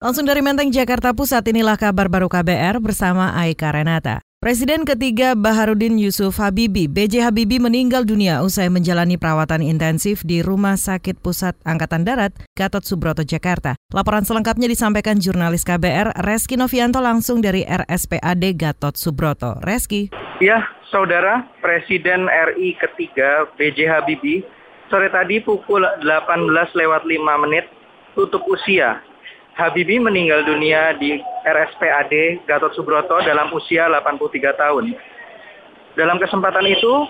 Langsung dari Menteng, Jakarta Pusat, inilah kabar baru KBR bersama Aika Renata. Presiden ketiga Baharudin Yusuf Habibi, B.J. Habibi meninggal dunia usai menjalani perawatan intensif di Rumah Sakit Pusat Angkatan Darat, Gatot Subroto, Jakarta. Laporan selengkapnya disampaikan jurnalis KBR Reski Novianto langsung dari RSPAD Gatot Subroto. Reski. Ya, Saudara Presiden RI ketiga B.J. Habibie, sore tadi pukul 18 lewat 5 menit tutup usia Habibie meninggal dunia di RSPAD Gatot Subroto dalam usia 83 tahun. Dalam kesempatan itu,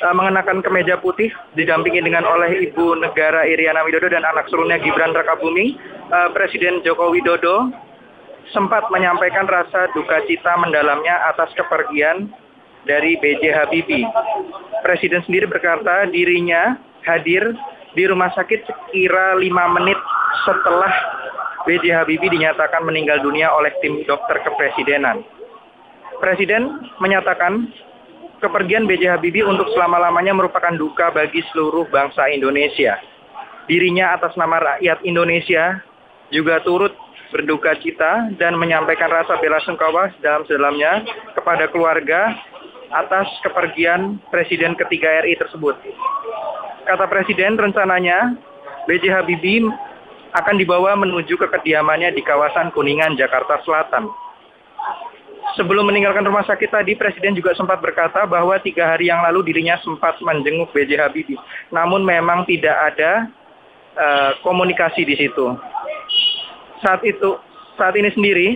uh, mengenakan kemeja putih didampingi dengan oleh Ibu Negara Iriana Widodo dan anak sulungnya Gibran Rakabuming, uh, Presiden Joko Widodo sempat menyampaikan rasa duka cita mendalamnya atas kepergian dari B.J. Habibie. Presiden sendiri berkata dirinya hadir di rumah sakit sekira lima menit setelah B.J. Habibie dinyatakan meninggal dunia oleh tim dokter kepresidenan. Presiden menyatakan kepergian B.J. Habibie untuk selama-lamanya merupakan duka bagi seluruh bangsa Indonesia. Dirinya atas nama rakyat Indonesia juga turut berduka cita dan menyampaikan rasa bela sungkawa dalam-dalamnya kepada keluarga atas kepergian Presiden ketiga RI tersebut. Kata Presiden, rencananya B.J. Habibie akan dibawa menuju ke kediamannya di kawasan Kuningan, Jakarta Selatan. Sebelum meninggalkan rumah sakit tadi, Presiden juga sempat berkata bahwa tiga hari yang lalu dirinya sempat menjenguk B.J. Habibie. Namun memang tidak ada uh, komunikasi di situ. Saat itu, saat ini sendiri,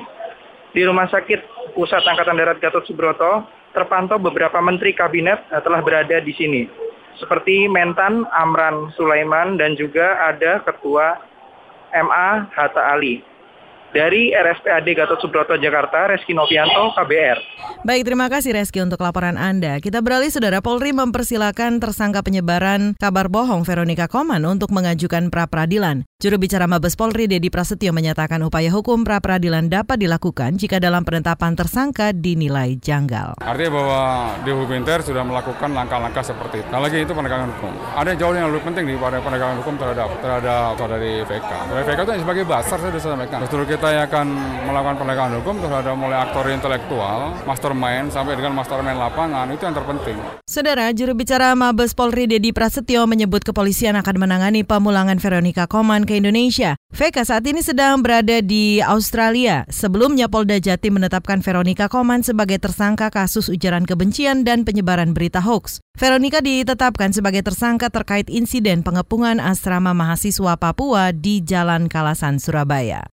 di Rumah Sakit Pusat Angkatan Darat Gatot Subroto, terpantau beberapa menteri kabinet uh, telah berada di sini. Seperti Mentan Amran Sulaiman dan juga ada Ketua MA Hatta Ali. Dari RSPAD Gatot Subroto Jakarta, Reski Novianto, KBR. Baik, terima kasih Reski untuk laporan Anda. Kita beralih, Saudara Polri mempersilahkan tersangka penyebaran kabar bohong Veronica Koman untuk mengajukan pra-peradilan. Juru bicara Mabes Polri Dedi Prasetyo menyatakan upaya hukum pra-peradilan dapat dilakukan jika dalam penetapan tersangka dinilai janggal. Artinya bahwa di hukum inter sudah melakukan langkah-langkah seperti itu. Nah lagi itu penegakan hukum. Ada yang jauh yang lebih penting pada penegakan hukum terhadap terhadap dari VK. Dari VK itu sebagai basar saya sudah sampaikan. Justru kita yang akan melakukan penegakan hukum terhadap mulai aktor intelektual, mastermind sampai dengan mastermind lapangan itu yang terpenting. Saudara, juru bicara Mabes Polri Dedi Prasetyo menyebut kepolisian akan menangani pemulangan Veronica Koman ke Indonesia. VK saat ini sedang berada di Australia. Sebelumnya Polda Jati menetapkan Veronica Koman sebagai tersangka kasus ujaran kebencian dan penyebaran berita hoax. Veronica ditetapkan sebagai tersangka terkait insiden pengepungan asrama mahasiswa Papua di Jalan Kalasan, Surabaya.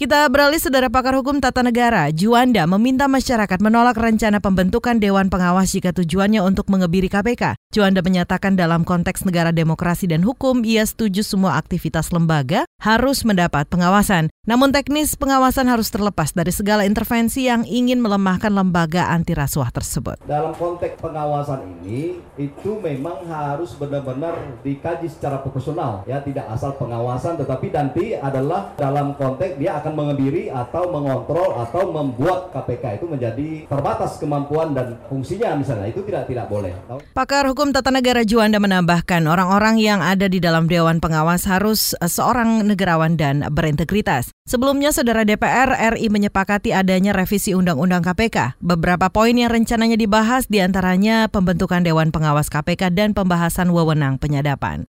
Kita beralih saudara pakar hukum tata negara, Juanda meminta masyarakat menolak rencana pembentukan Dewan Pengawas jika tujuannya untuk mengebiri KPK. Juanda menyatakan dalam konteks negara demokrasi dan hukum, ia setuju semua aktivitas lembaga harus mendapat pengawasan. Namun teknis pengawasan harus terlepas dari segala intervensi yang ingin melemahkan lembaga anti rasuah tersebut. Dalam konteks pengawasan ini, itu memang harus benar-benar dikaji secara profesional, ya tidak asal pengawasan, tetapi nanti adalah dalam konteks dia akan akan mengebiri atau mengontrol atau membuat KPK itu menjadi terbatas kemampuan dan fungsinya misalnya itu tidak tidak boleh. Pakar hukum tata negara Juanda menambahkan orang-orang yang ada di dalam dewan pengawas harus eh, seorang negarawan dan berintegritas. Sebelumnya saudara DPR RI menyepakati adanya revisi undang-undang KPK. Beberapa poin yang rencananya dibahas di antaranya pembentukan dewan pengawas KPK dan pembahasan wewenang penyadapan.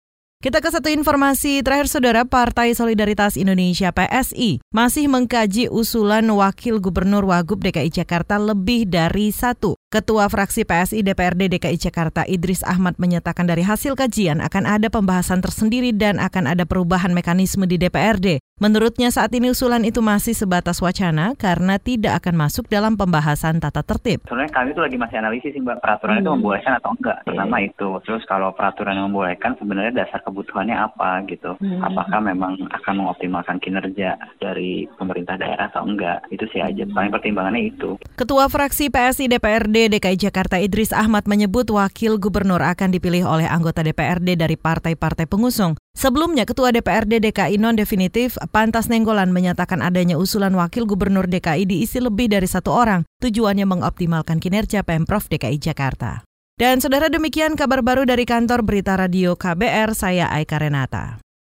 Kita ke satu informasi terakhir saudara Partai Solidaritas Indonesia PSI masih mengkaji usulan Wakil Gubernur Wagub DKI Jakarta lebih dari satu. Ketua fraksi PSI DPRD DKI Jakarta Idris Ahmad menyatakan dari hasil kajian akan ada pembahasan tersendiri dan akan ada perubahan mekanisme di DPRD. Menurutnya saat ini usulan itu masih sebatas wacana karena tidak akan masuk dalam pembahasan tata tertib. Sebenarnya kami itu lagi masih analisis sih Mbak, peraturan hmm. itu membolehkan atau enggak. Pertama itu. Terus kalau peraturan yang membolehkan sebenarnya dasar kebutuhannya apa gitu. Hmm. Apakah memang akan mengoptimalkan kinerja dari pemerintah daerah atau enggak. Itu sih aja. Hmm. Paling pertimbangannya itu. Ketua fraksi PSI DPRD DKI Jakarta Idris Ahmad menyebut wakil gubernur akan dipilih oleh anggota DPRD dari partai-partai pengusung. Sebelumnya, Ketua DPRD DKI non-definitif Pantas Nenggolan menyatakan adanya usulan wakil gubernur DKI diisi lebih dari satu orang. Tujuannya mengoptimalkan kinerja Pemprov DKI Jakarta. Dan saudara demikian kabar baru dari kantor Berita Radio KBR, saya Aika Renata.